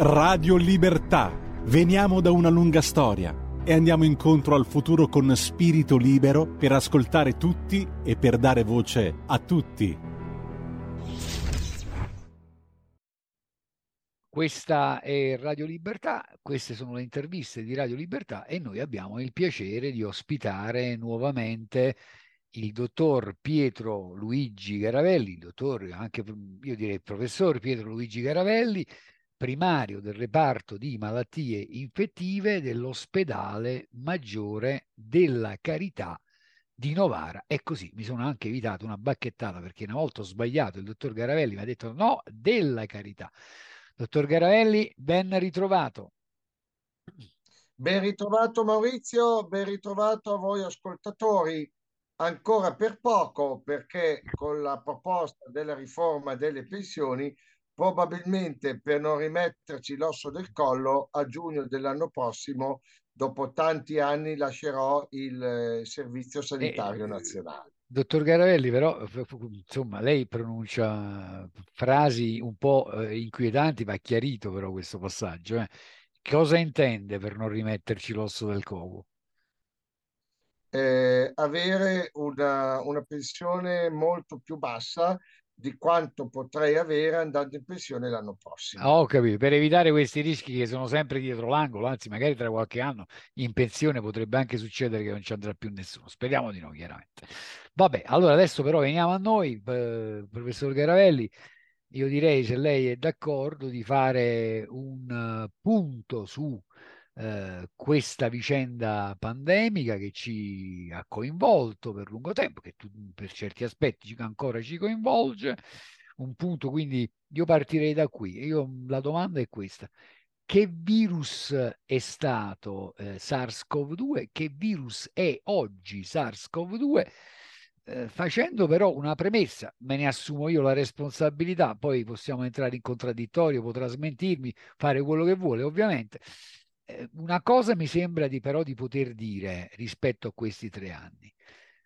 Radio Libertà. Veniamo da una lunga storia e andiamo incontro al futuro con spirito libero per ascoltare tutti e per dare voce a tutti. Questa è Radio Libertà, queste sono le interviste di Radio Libertà e noi abbiamo il piacere di ospitare nuovamente il dottor Pietro Luigi Garavelli, dottor, anche io direi professor Pietro Luigi Garavelli, primario del reparto di malattie infettive dell'ospedale maggiore della Carità di Novara. E così mi sono anche evitato una bacchettata perché una volta ho sbagliato, il dottor Garavelli mi ha detto no, della Carità. Dottor Garavelli, ben ritrovato. Ben ritrovato Maurizio, ben ritrovato a voi ascoltatori. Ancora per poco perché con la proposta della riforma delle pensioni probabilmente per non rimetterci l'osso del collo a giugno dell'anno prossimo, dopo tanti anni, lascerò il eh, Servizio Sanitario eh, Nazionale. Dottor Garavelli, però, insomma, lei pronuncia frasi un po' eh, inquietanti, va chiarito però questo passaggio. Eh. Cosa intende per non rimetterci l'osso del collo? Eh, avere una, una pensione molto più bassa di quanto potrei avere andando in pensione l'anno prossimo. Ah, ho capito, per evitare questi rischi che sono sempre dietro l'angolo, anzi magari tra qualche anno in pensione potrebbe anche succedere che non ci andrà più nessuno, speriamo di no chiaramente. Vabbè, allora adesso però veniamo a noi, eh, professor Garavelli, io direi se lei è d'accordo di fare un uh, punto su eh, questa vicenda pandemica che ci ha coinvolto per lungo tempo, che tu, per certi aspetti ancora ci coinvolge. Un punto, quindi io partirei da qui. Io, la domanda è questa. Che virus è stato eh, SARS-CoV-2? Che virus è oggi SARS-CoV-2? Eh, facendo però una premessa, me ne assumo io la responsabilità, poi possiamo entrare in contraddittorio, potrà smentirmi, fare quello che vuole, ovviamente. Eh, una cosa mi sembra di, però di poter dire rispetto a questi tre anni.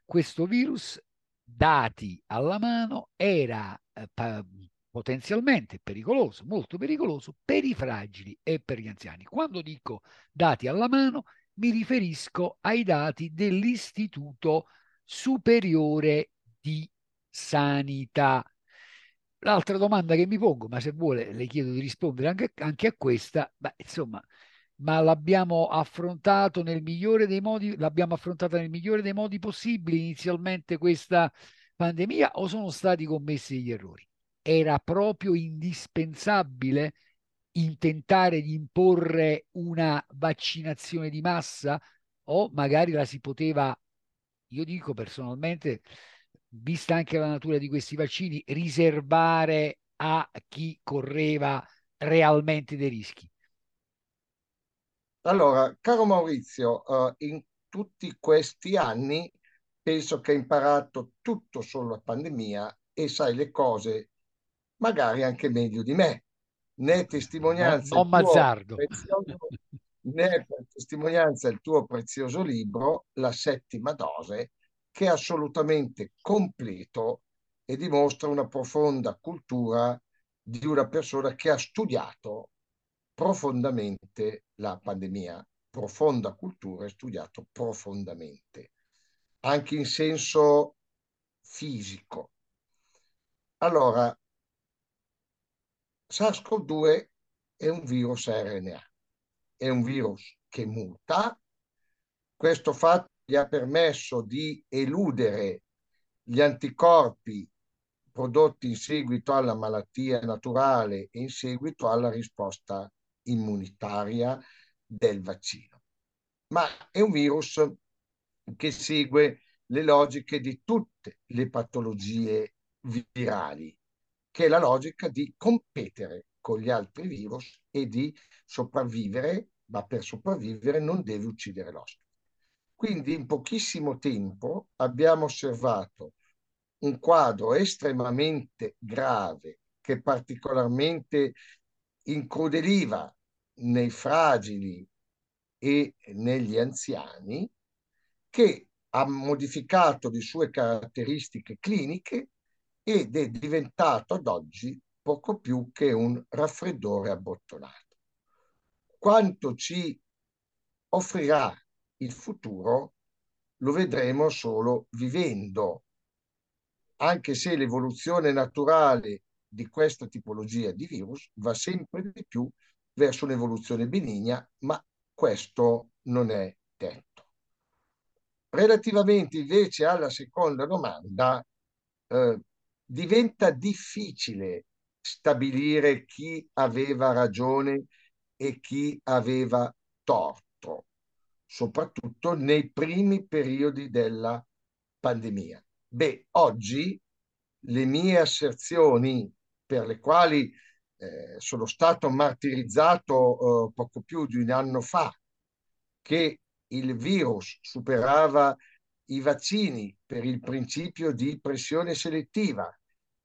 Questo virus, dati alla mano, era eh, pa- potenzialmente pericoloso, molto pericoloso per i fragili e per gli anziani. Quando dico dati alla mano, mi riferisco ai dati dell'Istituto Superiore di Sanità. L'altra domanda che mi pongo, ma se vuole le chiedo di rispondere anche, anche a questa, beh, insomma, ma l'abbiamo affrontato nel migliore dei modi, l'abbiamo affrontata nel migliore dei modi possibili inizialmente questa pandemia o sono stati commessi degli errori? Era proprio indispensabile intentare di imporre una vaccinazione di massa o magari la si poteva, io dico personalmente, vista anche la natura di questi vaccini, riservare a chi correva realmente dei rischi. Allora, caro Maurizio, uh, in tutti questi anni penso che hai imparato tutto sulla pandemia e sai le cose magari anche meglio di me. Ne testimonianza, non, non prezioso, ne testimonianza il tuo prezioso libro, La settima dose, che è assolutamente completo e dimostra una profonda cultura di una persona che ha studiato profondamente la pandemia, profonda cultura, è studiato profondamente, anche in senso fisico. Allora, SARS-CoV-2 è un virus RNA, è un virus che muta. Questo fatto gli ha permesso di eludere gli anticorpi prodotti in seguito alla malattia naturale e in seguito alla risposta immunitaria del vaccino. Ma è un virus che segue le logiche di tutte le patologie virali, che è la logica di competere con gli altri virus e di sopravvivere, ma per sopravvivere non deve uccidere l'ospite. Quindi in pochissimo tempo abbiamo osservato un quadro estremamente grave che particolarmente incrudeliva nei fragili e negli anziani, che ha modificato le sue caratteristiche cliniche ed è diventato ad oggi poco più che un raffreddore abbottonato. quanto ci offrirà il futuro lo vedremo solo vivendo, anche se l'evoluzione naturale di questa tipologia di virus va sempre di più verso un'evoluzione benigna, ma questo non è detto. Relativamente invece alla seconda domanda, eh, diventa difficile stabilire chi aveva ragione e chi aveva torto, soprattutto nei primi periodi della pandemia. Beh, oggi le mie asserzioni per le quali eh, sono stato martirizzato eh, poco più di un anno fa, che il virus superava i vaccini per il principio di pressione selettiva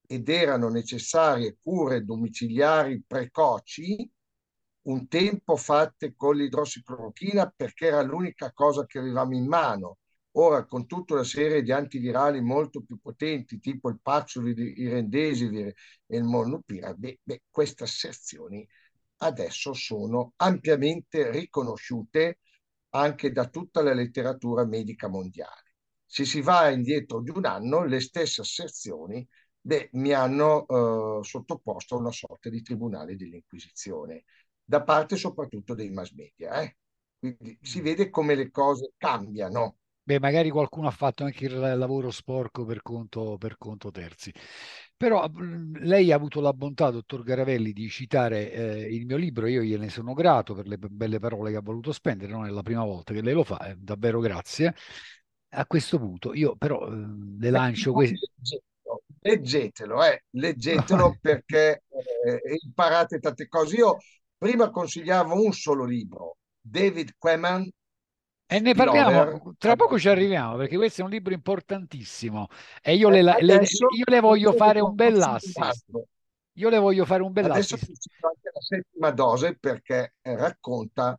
ed erano necessarie cure domiciliari precoci, un tempo fatte con l'idrossiclorochina perché era l'unica cosa che avevamo in mano. Ora, con tutta una serie di antivirali molto più potenti, tipo il Paxlovid, il Rendesivir e il Molnupiravir, queste asserzioni adesso sono ampiamente riconosciute anche da tutta la letteratura medica mondiale. Se si va indietro di un anno, le stesse asserzioni beh, mi hanno eh, sottoposto a una sorta di tribunale dell'Inquisizione, da parte soprattutto dei mass media. Eh? Quindi si vede come le cose cambiano. Beh, magari qualcuno ha fatto anche il lavoro sporco per conto, per conto terzi. Però mm, lei ha avuto la bontà, dottor Garavelli, di citare eh, il mio libro, io gliene sono grato per le belle parole che ha voluto spendere, non è la prima volta che lei lo fa, eh, davvero grazie. A questo punto io però eh, le lancio questo. Leggetelo, eh, leggetelo perché eh, imparate tante cose. Io prima consigliavo un solo libro, David Queman, e ne parliamo, tra poco ci arriviamo perché questo è un libro importantissimo e io le, le, io le voglio fare un bel assist. Io le voglio fare un bel Adesso assist. anche la settima dose perché racconta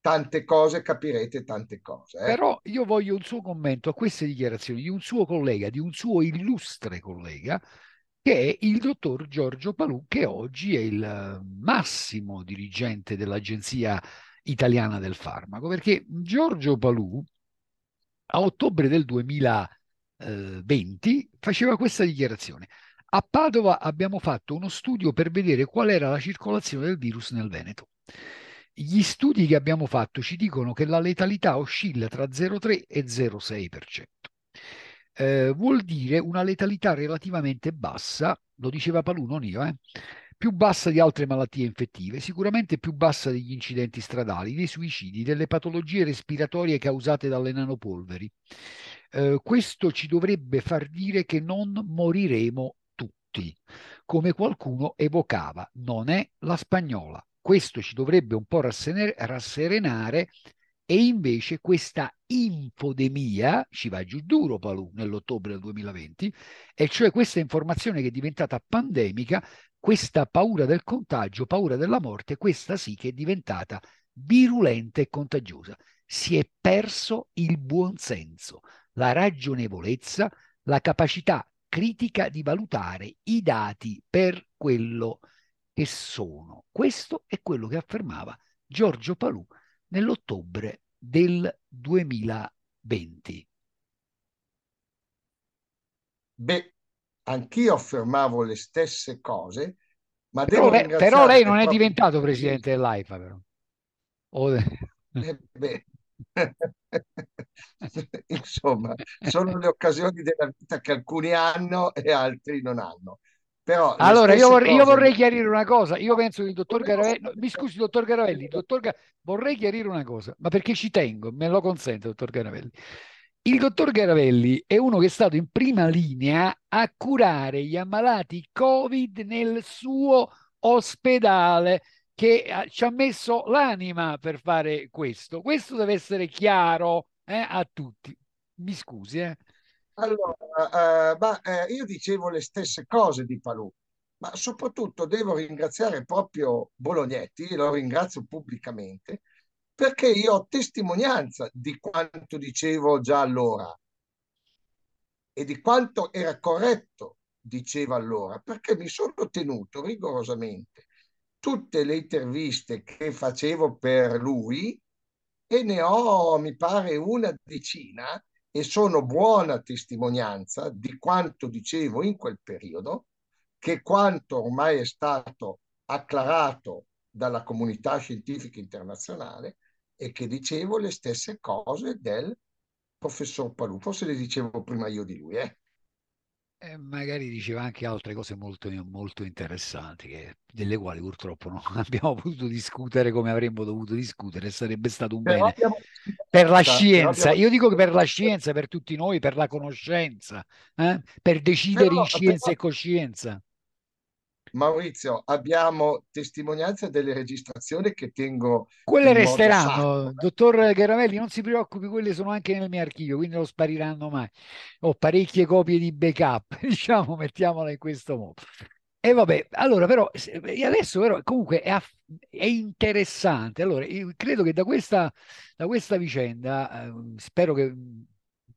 tante cose, capirete tante cose. Eh? Però io voglio un suo commento a queste dichiarazioni di un suo collega, di un suo illustre collega, che è il dottor Giorgio Palù, che oggi è il massimo dirigente dell'agenzia italiana del farmaco, perché Giorgio Palù a ottobre del 2020 faceva questa dichiarazione. A Padova abbiamo fatto uno studio per vedere qual era la circolazione del virus nel Veneto. Gli studi che abbiamo fatto ci dicono che la letalità oscilla tra 0,3 e 0,6%. Eh, vuol dire una letalità relativamente bassa, lo diceva Palù, non io, eh, più bassa di altre malattie infettive, sicuramente più bassa degli incidenti stradali, dei suicidi, delle patologie respiratorie causate dalle nanopolveri. Eh, questo ci dovrebbe far dire che non moriremo tutti, come qualcuno evocava, non è la spagnola. Questo ci dovrebbe un po' rasserenare e invece questa infodemia, ci va giù duro Palù nell'ottobre del 2020, e cioè questa informazione che è diventata pandemica, questa paura del contagio, paura della morte, questa sì che è diventata virulenta e contagiosa. Si è perso il buonsenso, la ragionevolezza, la capacità critica di valutare i dati per quello che sono. Questo è quello che affermava Giorgio Palù nell'ottobre del 2020. Beh, anch'io affermavo le stesse cose, ma però, lei, però lei non è diventato presidente dell'AIFA, però. O... Eh. Insomma, sono le occasioni della vita che alcuni hanno e altri non hanno. Però allora, io vorrei, io vorrei, chiarire una cosa. Io penso che il dottor Garavelli, no, mi scusi, dottor Garavelli, dottor Ga... vorrei chiarire una cosa, ma perché ci tengo, me lo consente, dottor Garavelli. Il dottor Garavelli è uno che è stato in prima linea a curare gli ammalati Covid nel suo ospedale che ci ha messo l'anima per fare questo. Questo deve essere chiaro eh, a tutti. Mi scusi, eh. Allora, eh, ma, eh, io dicevo le stesse cose di Palù, ma soprattutto devo ringraziare proprio Bolognetti, lo ringrazio pubblicamente, perché io ho testimonianza di quanto dicevo già allora e di quanto era corretto diceva allora, perché mi sono tenuto rigorosamente tutte le interviste che facevo per lui e ne ho, mi pare, una decina e sono buona testimonianza di quanto dicevo in quel periodo, che quanto ormai è stato acclarato dalla comunità scientifica internazionale e che dicevo le stesse cose del professor Palù. Forse le dicevo prima io di lui, eh? E magari diceva anche altre cose molto, molto interessanti, che, delle quali purtroppo non abbiamo potuto discutere come avremmo dovuto discutere, sarebbe stato un bene per la scienza. Abbiamo... Io dico che per la scienza, per tutti noi, per la conoscenza, eh? per decidere però, in scienza però... e coscienza. Maurizio, abbiamo testimonianze delle registrazioni che tengo. Quelle resteranno, dottor Garavelli, non si preoccupi, quelle sono anche nel mio archivio, quindi non spariranno mai. Ho parecchie copie di backup, diciamo, mettiamola in questo modo. E vabbè, allora però, adesso però comunque è, è interessante. Allora, io credo che da questa, da questa vicenda, eh, spero che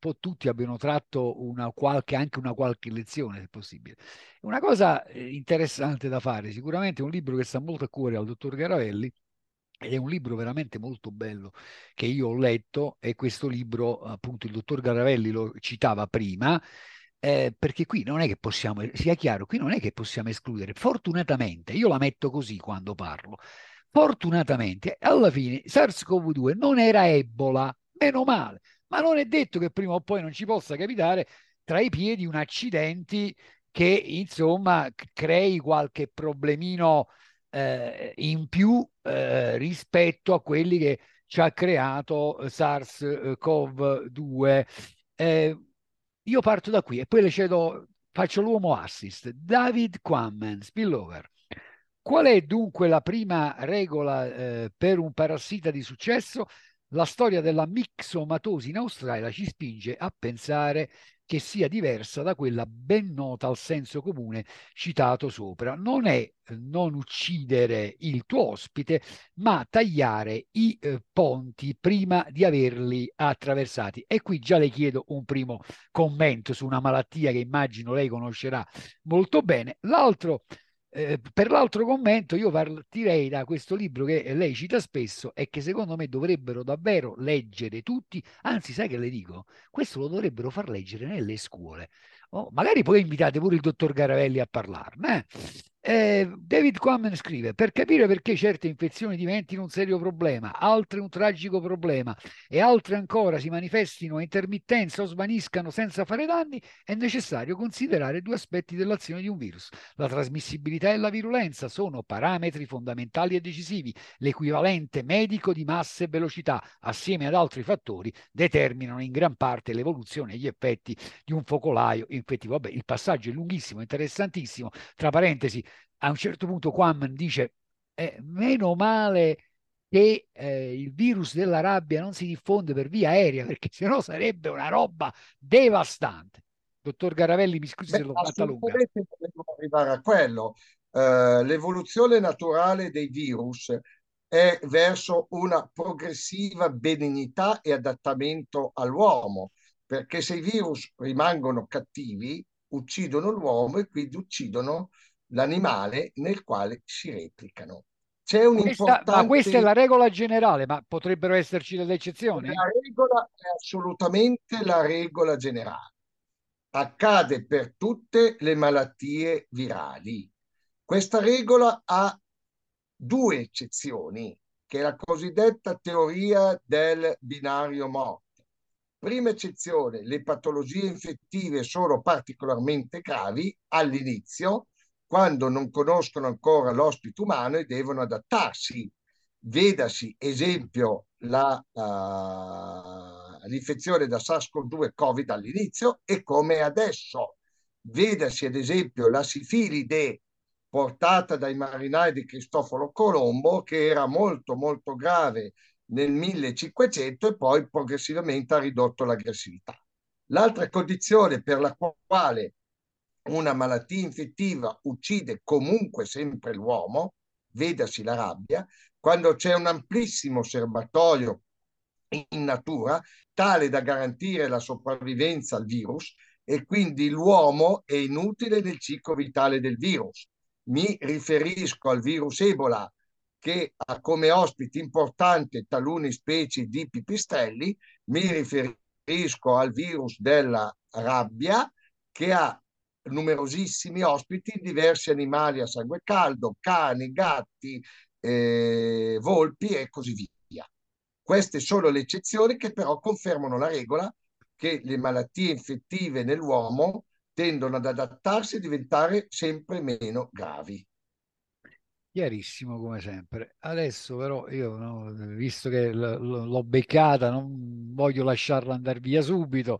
po' tutti abbiano tratto una qualche, anche una qualche lezione, se possibile. Una cosa eh, interessante da fare, sicuramente un libro che sta molto a cuore al dottor Garavelli, ed è un libro veramente molto bello che io ho letto e questo libro appunto il dottor Garavelli lo citava prima eh, perché qui non è che possiamo, sia chiaro, qui non è che possiamo escludere, fortunatamente, io la metto così quando parlo, fortunatamente alla fine SARS-CoV-2 non era Ebola, meno male, ma non è detto che prima o poi non ci possa capitare tra i piedi un accidente che insomma crei qualche problemino eh, in più eh, rispetto a quelli che ci ha creato SARS-CoV-2. Eh, io parto da qui e poi le cedo, faccio l'uomo assist. David Quammen, spillover. Qual è dunque la prima regola eh, per un parassita di successo? La storia della mixomatosi in Australia ci spinge a pensare che sia diversa da quella ben nota al senso comune citato sopra. Non è non uccidere il tuo ospite, ma tagliare i eh, ponti prima di averli attraversati. E qui già le chiedo un primo commento su una malattia che immagino lei conoscerà molto bene. L'altro eh, per l'altro commento io partirei da questo libro che lei cita spesso e che secondo me dovrebbero davvero leggere tutti, anzi sai che le dico, questo lo dovrebbero far leggere nelle scuole. Oh, magari poi invitate pure il dottor Garavelli a parlarne. Eh? Eh, David Quammen scrive: Per capire perché certe infezioni diventino un serio problema, altre un tragico problema e altre ancora si manifestino a intermittenza o svaniscano senza fare danni, è necessario considerare due aspetti dell'azione di un virus. La trasmissibilità e la virulenza sono parametri fondamentali e decisivi. L'equivalente medico di massa e velocità, assieme ad altri fattori, determinano in gran parte l'evoluzione e gli effetti di un focolaio infettivo. Vabbè, il passaggio è lunghissimo, interessantissimo. Tra parentesi, a un certo punto Quammen dice eh, meno male che eh, il virus della rabbia non si diffonde per via aerea perché sennò sarebbe una roba devastante. Dottor Garavelli, mi scusi Beh, se l'ho fatta lunga. Dobbiamo arrivare a quello. Uh, l'evoluzione naturale dei virus è verso una progressiva benignità e adattamento all'uomo, perché se i virus rimangono cattivi, uccidono l'uomo e quindi uccidono l'animale nel quale si replicano. C'è un questa, importante... Ma questa è la regola generale, ma potrebbero esserci delle eccezioni? La regola è assolutamente la regola generale. Accade per tutte le malattie virali. Questa regola ha due eccezioni, che è la cosiddetta teoria del binario morto. Prima eccezione, le patologie infettive sono particolarmente gravi all'inizio, quando non conoscono ancora l'ospite umano e devono adattarsi. Vedasi, esempio, la, uh, l'infezione da SARS-CoV-2 Covid all'inizio e come adesso. Vedasi, ad esempio, la sifilide portata dai marinai di Cristoforo Colombo, che era molto, molto grave nel 1500 e poi progressivamente ha ridotto l'aggressività. L'altra condizione per la quale una malattia infettiva uccide comunque sempre l'uomo, vedasi la rabbia, quando c'è un amplissimo serbatoio in natura tale da garantire la sopravvivenza al virus e quindi l'uomo è inutile nel ciclo vitale del virus. mi riferisco al virus Ebola che ha come ospiti importanti talune specie di pipistrelli, mi riferisco al virus della rabbia che ha numerosissimi ospiti, diversi animali a sangue caldo, cani, gatti, eh, volpi e così via. Queste sono le eccezioni che però confermano la regola che le malattie infettive nell'uomo tendono ad adattarsi e diventare sempre meno gravi. Chiarissimo come sempre. Adesso però io, no, visto che l'ho beccata, non voglio lasciarla andare via subito,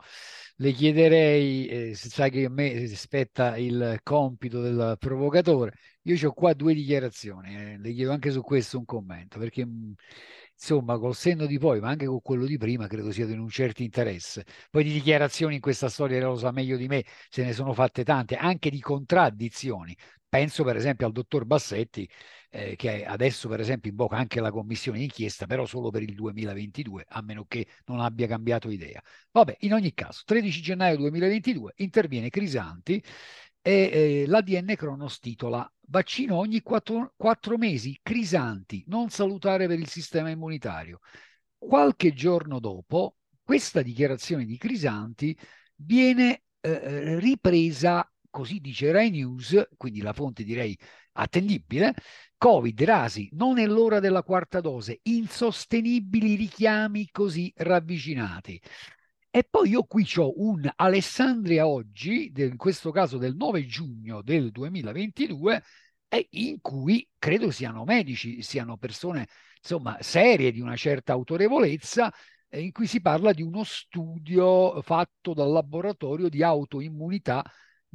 le chiederei, eh, sai che a me spetta il compito del provocatore, io ho qua due dichiarazioni, eh, le chiedo anche su questo un commento, perché insomma col senno di poi, ma anche con quello di prima, credo sia di un certo interesse. Poi di dichiarazioni in questa storia lo sa meglio di me, se ne sono fatte tante, anche di contraddizioni. Penso per esempio al dottor Bassetti, eh, che adesso per esempio invoca anche la commissione d'inchiesta, però solo per il 2022, a meno che non abbia cambiato idea. Vabbè, in ogni caso, 13 gennaio 2022 interviene Crisanti e eh, l'ADN Cronos titola Vaccino ogni quattro, quattro mesi, Crisanti, non salutare per il sistema immunitario. Qualche giorno dopo, questa dichiarazione di Crisanti viene eh, eh ripresa così dice Rai News, quindi la fonte direi attendibile, Covid, rasi, non è l'ora della quarta dose, insostenibili richiami così ravvicinati. E poi io qui ho un Alessandria oggi, in questo caso del 9 giugno del 2022, in cui credo siano medici, siano persone insomma serie di una certa autorevolezza, in cui si parla di uno studio fatto dal laboratorio di autoimmunità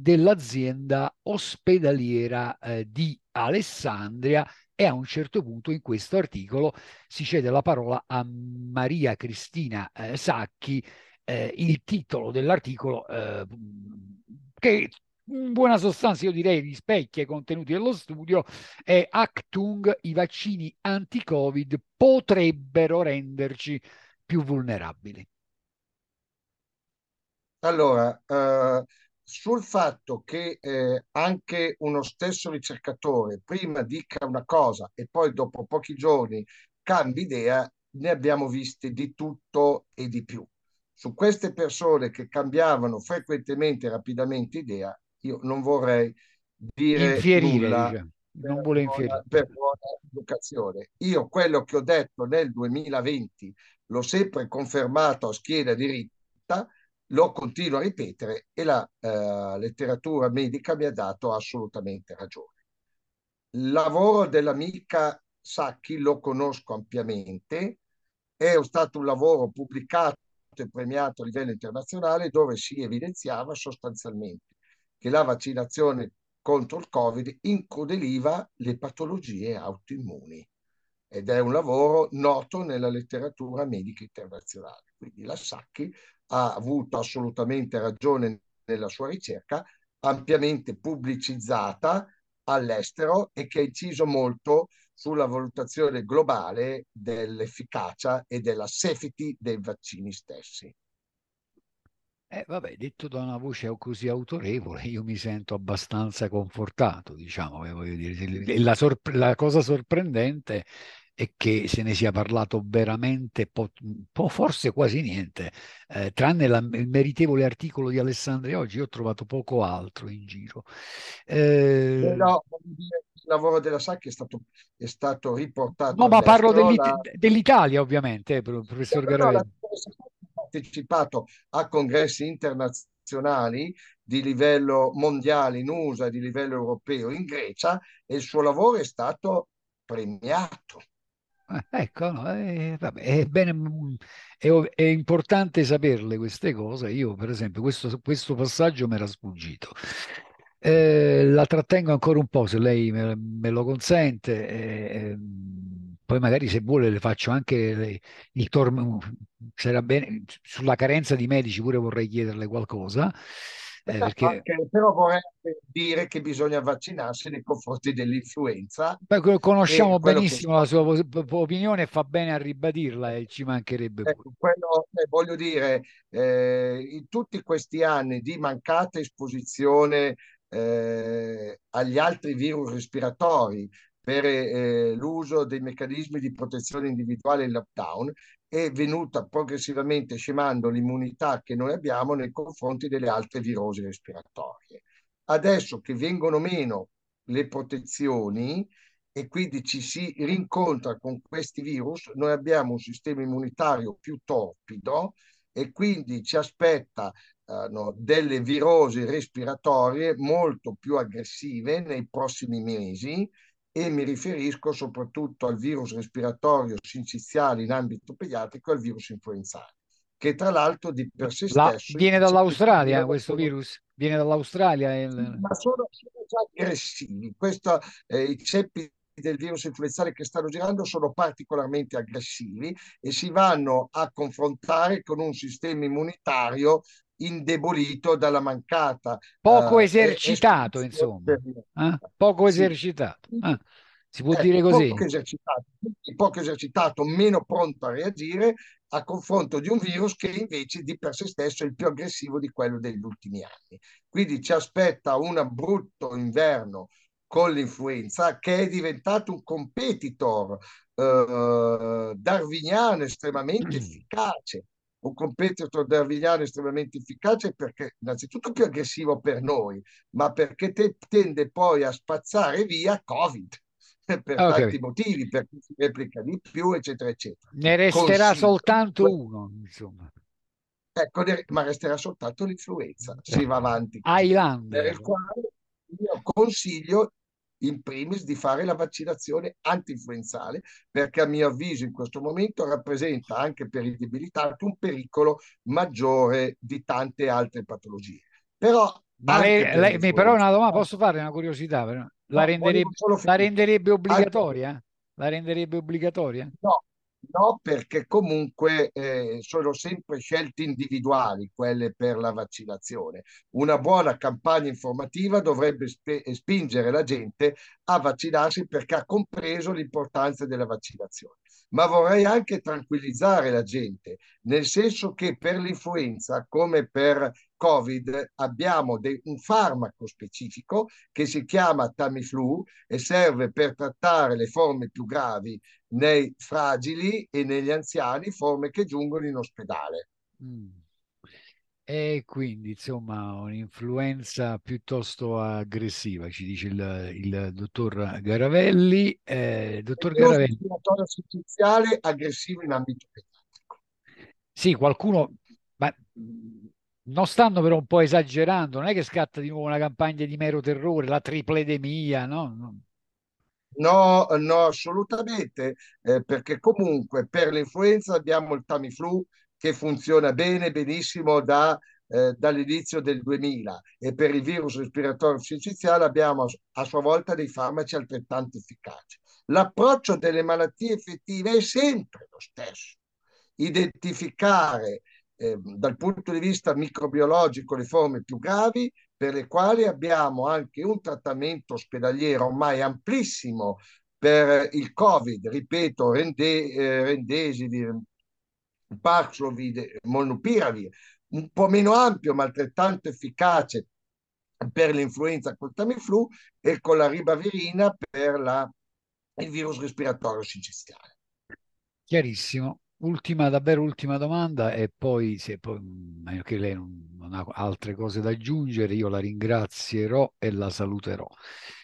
dell'azienda ospedaliera eh, di Alessandria e a un certo punto in questo articolo si cede la parola a Maria Cristina eh, Sacchi, eh, il titolo dell'articolo eh, che in buona sostanza io direi rispecchia i contenuti dello studio è Actung, i vaccini anti-Covid potrebbero renderci più vulnerabili. Allora, uh, sul fatto che eh, anche uno stesso ricercatore prima dica una cosa e poi dopo pochi giorni cambi idea, ne abbiamo viste di tutto e di più. Su queste persone che cambiavano frequentemente e rapidamente idea, io non vorrei dire infierire, nulla diciamo. non vuole infierire. per buona educazione. Io quello che ho detto nel 2020 l'ho sempre confermato a schiena diritta, lo continuo a ripetere e la eh, letteratura medica mi ha dato assolutamente ragione. Il lavoro dell'amica Sacchi lo conosco ampiamente, è stato un lavoro pubblicato e premiato a livello internazionale dove si evidenziava sostanzialmente che la vaccinazione contro il Covid incrudeliva le patologie autoimmuni ed è un lavoro noto nella letteratura medica internazionale. Quindi la Sacchi ha avuto assolutamente ragione nella sua ricerca, ampiamente pubblicizzata all'estero e che ha inciso molto sulla valutazione globale dell'efficacia e della safety dei vaccini stessi. Eh, vabbè, detto da una voce così autorevole, io mi sento abbastanza confortato, diciamo, voglio dire. La, sorpre- la cosa sorprendente e che se ne sia parlato veramente po', po forse quasi niente, eh, tranne la, il meritevole articolo di Alessandria oggi, ho trovato poco altro in giro. Eh, no, il lavoro della Sacchi è stato, è stato riportato. No, ma parlo la... dell'Italia, ovviamente, eh, professor no, Garavelli. ha partecipato a congressi internazionali di livello mondiale in USA, di livello europeo in Grecia e il suo lavoro è stato premiato. Ecco, no, eh, vabbè, è, bene, mm, è, è, importante saperle queste cose. Io, per esempio, questo, questo passaggio mi era sfuggito. Eh, la trattengo ancora un po', se lei me, me lo consente. Eh, ehm, poi magari se vuole le faccio anche il torno, sarà bene, sulla carenza di medici pure vorrei chiederle qualcosa. Eh, perché... okay, però vorrei dire che bisogna vaccinarsi nei confronti dell'influenza. Beh, conosciamo benissimo che... la sua opinione fa bene a ribadirla e ci mancherebbe ecco, quello, eh, voglio dire, eh, in tutti questi anni di mancata esposizione eh, agli altri virus respiratori per eh, l'uso dei meccanismi di protezione individuale in lockdown è venuta progressivamente scemando l'immunità che noi abbiamo nei confronti delle altre virosi respiratorie. Adesso che vengono meno le protezioni e quindi ci si rincontra con questi virus, noi abbiamo un sistema immunitario più torpido e quindi ci aspetta delle virosi respiratorie molto più aggressive nei prossimi mesi e mi riferisco soprattutto al virus respiratorio sinciziale in ambito pediatrico e al virus influenzale, che tra l'altro di per sé La, stesso... viene dall'Australia questo virus? Viene dall'Australia? Il... Ma sono, sono già aggressivi. Questo, eh, I ceppi del virus influenzale che stanno girando sono particolarmente aggressivi e si vanno a confrontare con un sistema immunitario indebolito dalla mancata poco eh, esercitato insomma eh? poco esercitato eh? si può eh, dire così poco esercitato, poco esercitato meno pronto a reagire a confronto di un virus che invece di per sé stesso è il più aggressivo di quello degli ultimi anni quindi ci aspetta un brutto inverno con l'influenza che è diventato un competitor eh, darwiniano estremamente mm. efficace un competitor darwiniano estremamente efficace perché innanzitutto più aggressivo per noi, ma perché te, tende poi a spazzare via Covid per okay. tanti motivi, perché si replica di più, eccetera, eccetera. Ne resterà Consiglio. soltanto uno, insomma. Ecco, ma resterà soltanto l'influenza, si va avanti. Highlander. Per il quale io consiglio in primis di fare la vaccinazione anti-influenzale, perché a mio avviso in questo momento rappresenta anche per i debilitati un pericolo maggiore di tante altre patologie. Però, Ma lei, lei però una domanda, posso fare una curiosità? La, no, renderebbe, la renderebbe obbligatoria? La renderebbe obbligatoria? No, No, perché comunque eh, sono sempre scelte individuali quelle per la vaccinazione. Una buona campagna informativa dovrebbe spe- spingere la gente a vaccinarsi perché ha compreso l'importanza della vaccinazione. Ma vorrei anche tranquillizzare la gente, nel senso che per l'influenza, come per Covid, abbiamo de- un farmaco specifico che si chiama Tamiflu e serve per trattare le forme più gravi nei fragili e negli anziani, forme che giungono in ospedale. Mm. E quindi, insomma, un'influenza piuttosto aggressiva, ci dice il, il dottor Garavelli. Eh, dottor Garavelli. Un respiratorio artificiale aggressivo in ambito pediatrico. Sì, qualcuno... Ma, non stanno però un po' esagerando, non è che scatta di nuovo una campagna di mero terrore, la tripledemia, no? no. No, assolutamente, eh, perché comunque per l'influenza abbiamo il Tamiflu che funziona bene, benissimo da, eh, dall'inizio del 2000 e per il virus respiratorio sinciziale abbiamo a sua volta dei farmaci altrettanto efficaci. L'approccio delle malattie effettive è sempre lo stesso. Identificare eh, dal punto di vista microbiologico le forme più gravi per le quali abbiamo anche un trattamento ospedaliero ormai amplissimo per il Covid, ripeto, rende, eh, Rendesivir, Paxlovid, Molnupiravir, un po' meno ampio ma altrettanto efficace per l'influenza col Tamiflu e con la ribavirina per la, il virus respiratorio sincestiale. Chiarissimo. Ultima, davvero ultima domanda e poi, se poi, che lei non, non, ha altre cose da aggiungere, io la ringrazierò e la saluterò.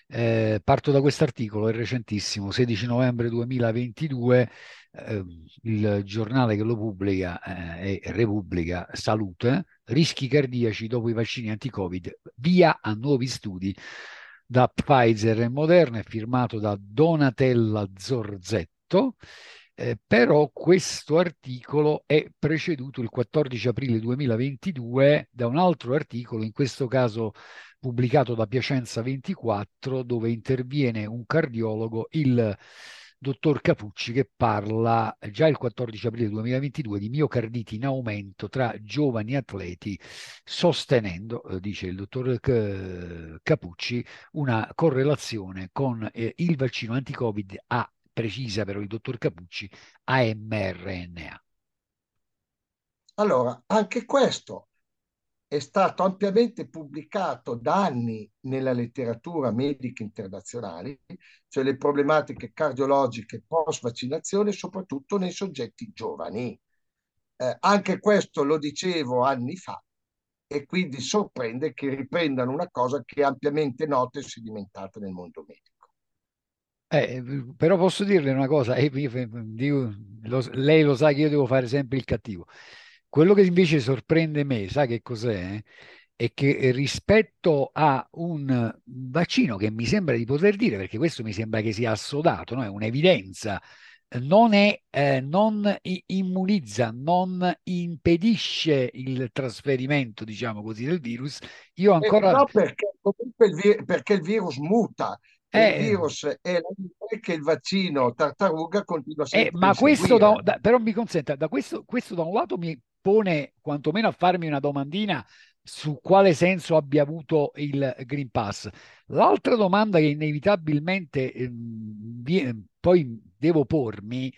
Eh, parto da quest'articolo, è recentissimo, 16 novembre 2022, eh, il giornale che lo pubblica eh, è Repubblica Salute, rischi cardiaci dopo i vaccini anti-Covid, via a nuovi studi da Pfizer e Moderna, è firmato da Donatella Zorzetto eh, però questo articolo è preceduto il 14 aprile 2022 da un altro articolo, in questo caso pubblicato da Piacenza 24, dove interviene un cardiologo, il dottor Capucci, che parla già il 14 aprile 2022 di miocarditi in aumento tra giovani atleti, sostenendo, eh, dice il dottor Capucci, una correlazione con eh, il vaccino anti-Covid a precisa però il dottor Capucci, a mRNA. Allora, anche questo è stato ampiamente pubblicato da anni nella letteratura medica internazionale, cioè le problematiche cardiologiche post vaccinazione, soprattutto nei soggetti giovani. Eh, anche questo lo dicevo anni fa e quindi sorprende che riprendano una cosa che è ampiamente nota e sedimentata nel mondo medico. Eh, però posso dirle una cosa, eh, dico, lo, lei lo sa che io devo fare sempre il cattivo. Quello che invece sorprende me, sa che cos'è? È che rispetto a un vaccino che mi sembra di poter dire, perché questo mi sembra che sia assodato, no? è un'evidenza, non, è, eh, non immunizza, non impedisce il trasferimento, diciamo così, del virus. Io Eh, ancora... no, perché perché il virus muta e il Eh, virus è la vita che il vaccino tartaruga continua Eh, a ma questo da, da- però mi consenta, da questo, questo da un lato mi pone quantomeno a farmi una domandina su quale senso abbia avuto il Green Pass. L'altra domanda che inevitabilmente vie- poi devo pormi,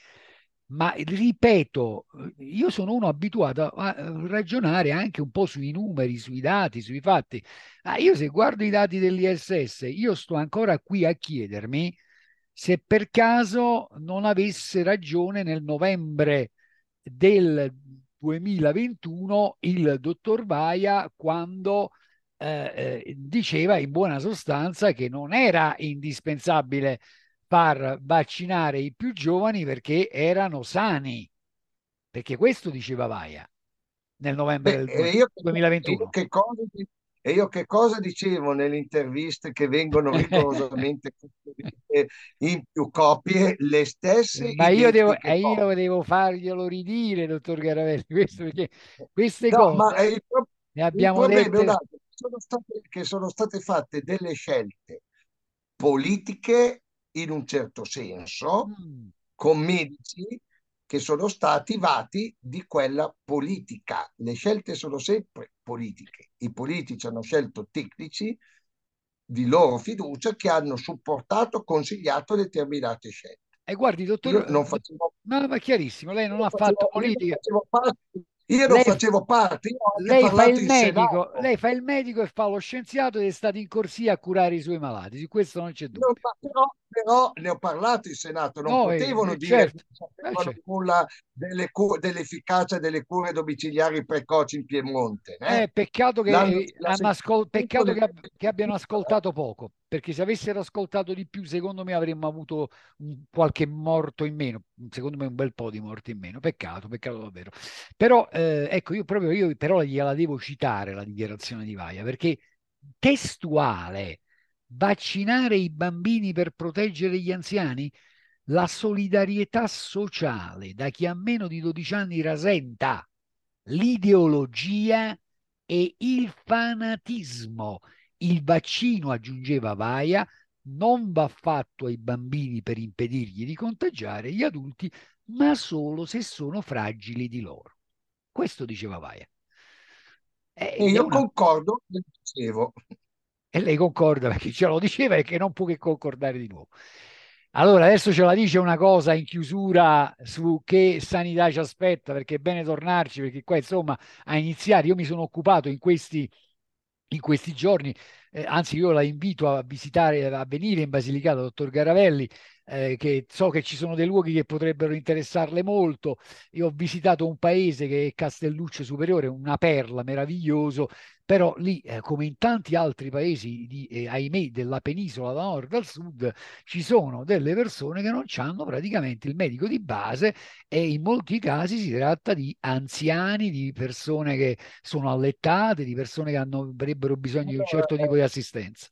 ma ripeto, io sono uno abituato a ragionare anche un po' sui numeri, sui dati, sui fatti. Ah, io se guardo i dati dell'ISS, io sto ancora qui a chiedermi se per caso non avesse ragione nel novembre del 2021 il dottor Vaia quando eh, eh, diceva in buona sostanza che non era indispensabile far vaccinare i più giovani perché erano sani, perché questo diceva Vaia nel novembre Beh, del e io, io 2021. che cosa, e io che cosa dicevo nelle interviste che vengono rigorosamente in più copie, le stesse Ma io devo, e io copie. devo farglielo ridire, dottor Garavelli, questo perché queste No, cose eh, il, ne abbiamo dette. sono state, che sono state fatte delle scelte politiche in un certo senso, Mm, con medici che sono stati vati di quella politica. Le scelte sono sempre politiche. I politici hanno scelto tecnici di loro fiducia che hanno supportato, consigliato determinate scelte. E guardi, Io dottor, non facevo, no, ma chiarissimo, lei non io ha fatto io politica. io non Lei, facevo parte, io lei fa medico, lei fa il medico e fa lo scienziato ed è stato in corsia a curare i suoi malati, su questo non c'è No, dubbio. ma però, però ne ho parlato in Senato, non No, eh, potevano eh, dire certo, che non eh, sapevano certo. nulla delle cu- dell'efficacia delle cure domiciliari precoci in Piemonte. eh? Eh, peccato che, eh, l'ha hanno ascol- peccato che, ab- che abbiano ascoltato poco, perché se avessero ascoltato di più, secondo me avremmo avuto un- qualche morto in meno, secondo me un bel po' di morti in meno. Peccato, peccato davvero. Però, eh, ecco, io proprio io però gliela devo citare la dichiarazione di Vaia, perché testuale, vaccinare i bambini per proteggere gli anziani, la solidarietà sociale da chi ha meno di 12 anni rasenta l'ideologia e il fanatismo. Il vaccino, aggiungeva Vaia, non va fatto ai bambini per impedirgli di contagiare gli adulti, ma solo se sono fragili di loro. Questo diceva Vaia. E Ed è io una... concordo, dicevo. E lei concorda perché ce lo diceva e che non può che concordare di nuovo. Allora, adesso ce la dice una cosa in chiusura su che sanità ci aspetta, perché è bene tornarci, perché qua insomma a iniziare, io mi sono occupato in questi, in questi giorni, eh, anzi io la invito a visitare, a venire in Basilicata, dottor Garavelli, eh, che so che ci sono dei luoghi che potrebbero interessarle molto. Io ho visitato un paese che è Castelluccio Superiore, una perla meraviglioso, però lì, eh, come in tanti altri paesi, di, eh, ahimè, della penisola da nord al sud, ci sono delle persone che non hanno praticamente il medico di base e in molti casi si tratta di anziani, di persone che sono allettate, di persone che hanno, avrebbero bisogno di un certo tipo di assistenza.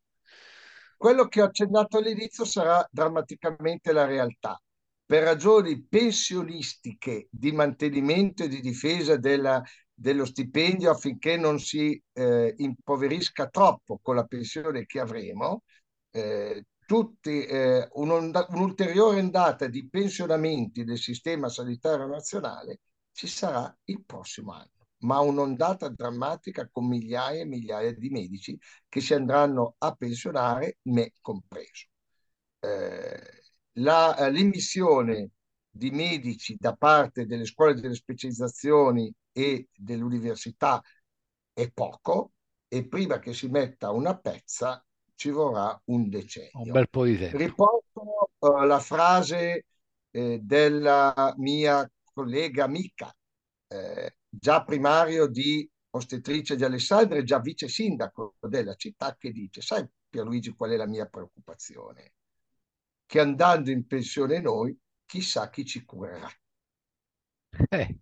Quello che ho accennato all'inizio sarà drammaticamente la realtà. Per ragioni pensionistiche di mantenimento e di difesa della, dello stipendio affinché non si eh, impoverisca troppo con la pensione che avremo, eh, tutti, eh, un'ulteriore ondata di pensionamenti del sistema sanitario nazionale ci sarà il prossimo anno, ma un'ondata drammatica con migliaia e migliaia di medici che si andranno a pensionare, me compreso. Eh, la, eh, l'immissione di medici da parte delle scuole delle specializzazioni e delle università è poco e prima che si metta una pezza ci vorrà un decennio. Un bel po' di tempo. Riporto uh, la frase eh, della mia collega amica, già primario di ostetrice di Alessandria, già vice sindaco della città, che dice, sai Pierluigi qual è la mia preoccupazione? Che andando in pensione noi, chissà chi ci curerà. Eh,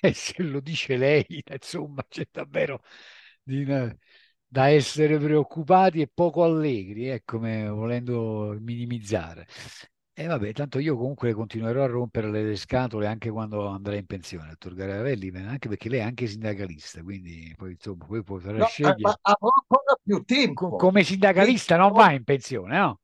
eh, se lo dice lei, insomma, c'è davvero di, da essere preoccupati e poco allegri, eh, come volendo minimizzare. E vabbè, tanto io comunque continuerò a rompere le scatole anche quando andrà in pensione, dottor Garavelli, anche perché lei è anche sindacalista, quindi poi insomma, poi potrà no, scegliere. Ma avrò ancora più tempo. come sindacalista non va in pensione, no?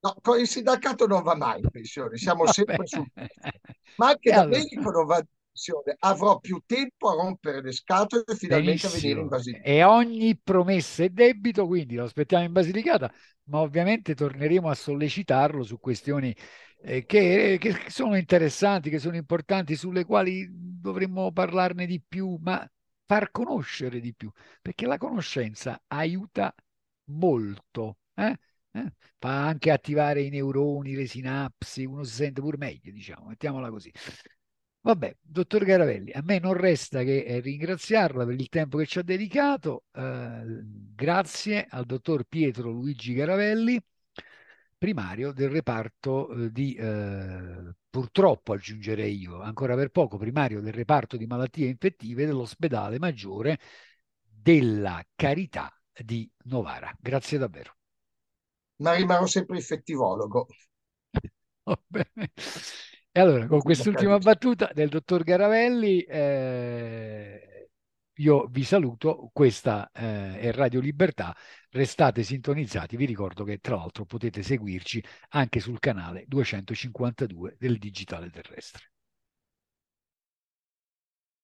No, con il sindacato non va mai in pensione, siamo sempre sul Ma anche da allora... medico non va in pensione, avrò più tempo a rompere le scatole e finalmente a venire in Basilicata. E ogni promessa è debito, quindi lo aspettiamo in Basilicata, ma ovviamente torneremo a sollecitarlo su questioni eh, che, che, sono interessanti, che sono importanti, sulle quali dovremmo parlarne di più, ma far conoscere di più, perché la conoscenza aiuta molto. Eh? Eh? Fa anche attivare i neuroni, le sinapsi, uno si sente pure meglio, diciamo, mettiamola così. Vabbè, dottor Garavelli, a me non resta che eh, ringraziarla per il tempo che ci ha dedicato. Eh, grazie al dottor Pietro Luigi Garavelli, primario del reparto eh, di, eh, purtroppo aggiungerei io, ancora per poco, primario del reparto di malattie infettive dell'ospedale maggiore della Carità di Novara. Grazie davvero. Ma rimarrò sempre effettivologo. Va bene. E allora, con quest'ultima battuta del dottor Garavelli, eh, io vi saluto. Questa eh, è Radio Libertà. Restate sintonizzati. Vi ricordo che, tra l'altro, potete seguirci anche sul canale 252 del Digitale Terrestre.